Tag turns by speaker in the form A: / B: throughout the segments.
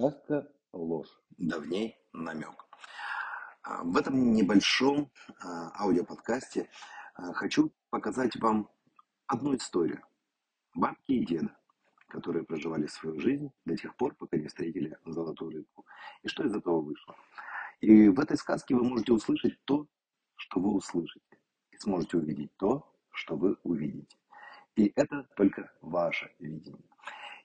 A: Сказка – ложь, давней намек. А, в этом небольшом а, аудиоподкасте а, хочу показать вам одну историю. Бабки и деда, которые проживали свою жизнь до тех пор, пока не встретили золотую рыбку. И что из этого вышло. И в этой сказке вы можете услышать то, что вы услышите. И сможете увидеть то, что вы увидите. И это только ваше видение.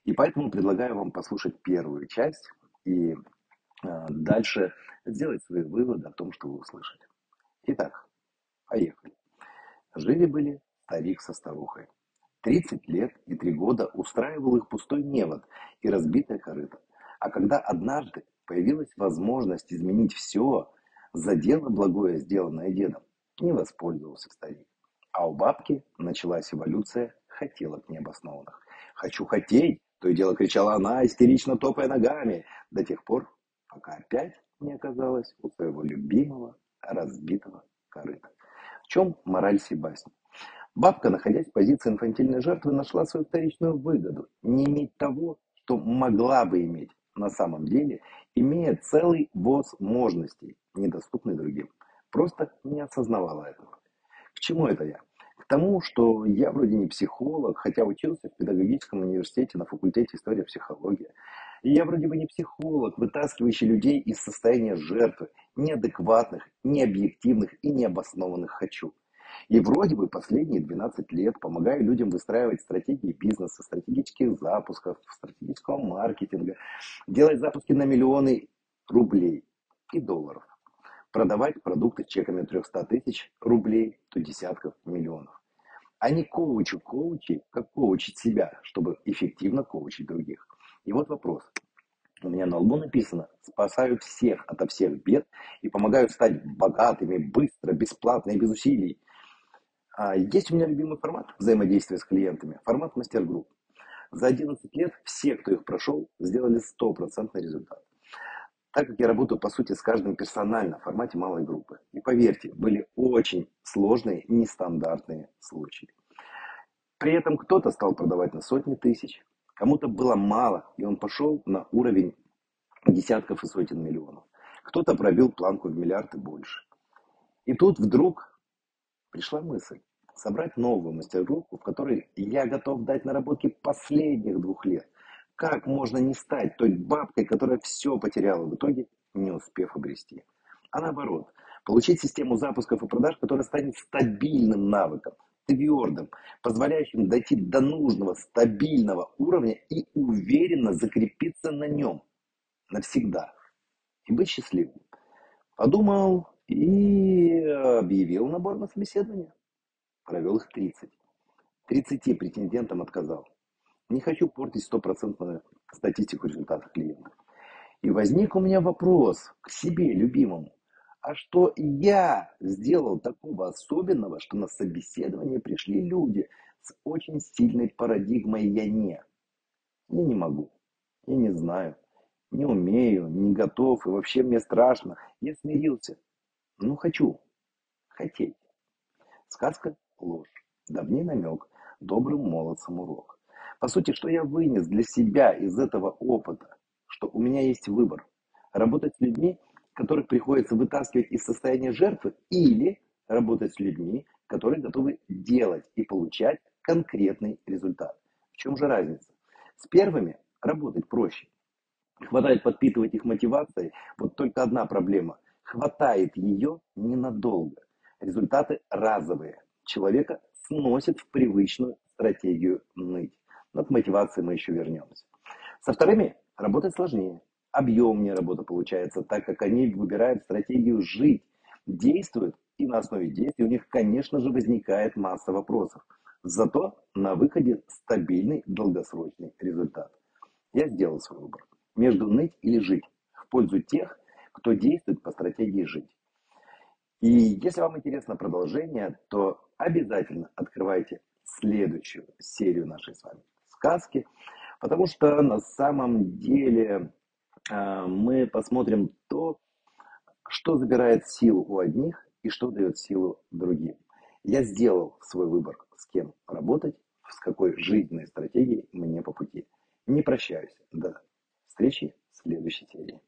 A: И поэтому предлагаю вам послушать первую часть и э, дальше сделать свои выводы о том, что вы услышали. Итак, поехали. Жили-были старик со старухой. 30 лет и 3 года устраивал их пустой невод и разбитая корыто. А когда однажды появилась возможность изменить все, за дело благое, сделанное дедом, не воспользовался старик. А у бабки началась эволюция хотелок необоснованных. «Хочу хотеть!» То и дело кричала она, истерично топая ногами, до тех пор, пока опять не оказалась у своего любимого разбитого корыта. В чем мораль сей басни? Бабка, находясь в позиции инфантильной жертвы, нашла свою вторичную выгоду. Не иметь того, что могла бы иметь на самом деле, имея целый возможностей, недоступный другим. Просто не осознавала этого. К чему это я? Тому, что я вроде не психолог, хотя учился в педагогическом университете на факультете истории психологии. И я вроде бы не психолог, вытаскивающий людей из состояния жертвы, неадекватных, необъективных и необоснованных «хочу». И вроде бы последние 12 лет помогаю людям выстраивать стратегии бизнеса, стратегических запусков, стратегического маркетинга, делать запуски на миллионы рублей и долларов продавать продукты чеками 300 тысяч рублей до десятков миллионов. А не коучу коучи, как коучить себя, чтобы эффективно коучить других. И вот вопрос. У меня на лбу написано «Спасаю всех ото всех бед и помогаю стать богатыми, быстро, бесплатно и без усилий». А есть у меня любимый формат взаимодействия с клиентами, формат мастер-групп. За 11 лет все, кто их прошел, сделали стопроцентный результат так как я работаю, по сути, с каждым персонально в формате малой группы. И поверьте, были очень сложные, нестандартные случаи. При этом кто-то стал продавать на сотни тысяч, кому-то было мало, и он пошел на уровень десятков и сотен миллионов. Кто-то пробил планку в миллиард и больше. И тут вдруг пришла мысль собрать новую мастер-группу, в которой я готов дать наработки последних двух лет, как можно не стать той бабкой, которая все потеряла в итоге, не успев обрести? А наоборот, получить систему запусков и продаж, которая станет стабильным навыком, твердым, позволяющим дойти до нужного стабильного уровня и уверенно закрепиться на нем навсегда и быть счастливым. Подумал и объявил набор на собеседование. Провел их 30. 30 претендентам отказал. Не хочу портить стопроцентную статистику результатов клиентов. И возник у меня вопрос к себе, любимому. А что я сделал такого особенного, что на собеседование пришли люди с очень сильной парадигмой «я не». Я не могу, я не знаю, не умею, не готов, и вообще мне страшно. Я смирился. Ну, хочу. Хотеть. Сказка – ложь. Давний намек, добрым молодцам урок. По сути, что я вынес для себя из этого опыта? Что у меня есть выбор. Работать с людьми, которых приходится вытаскивать из состояния жертвы, или работать с людьми, которые готовы делать и получать конкретный результат. В чем же разница? С первыми работать проще. Хватает подпитывать их мотивацией. Вот только одна проблема. Хватает ее ненадолго. Результаты разовые. Человека сносит в привычную стратегию ныть. Но к мотивации мы еще вернемся. Со вторыми работать сложнее. Объемнее работа получается, так как они выбирают стратегию жить, действуют, и на основе действий у них, конечно же, возникает масса вопросов. Зато на выходе стабильный долгосрочный результат. Я сделал свой выбор. Между ныть или жить. В пользу тех, кто действует по стратегии жить. И если вам интересно продолжение, то обязательно открывайте следующую серию нашей с вами сказки, потому что на самом деле э, мы посмотрим то, что забирает силу у одних и что дает силу другим. Я сделал свой выбор, с кем работать, с какой жизненной стратегией мне по пути. Не прощаюсь. До встречи с следующей серии.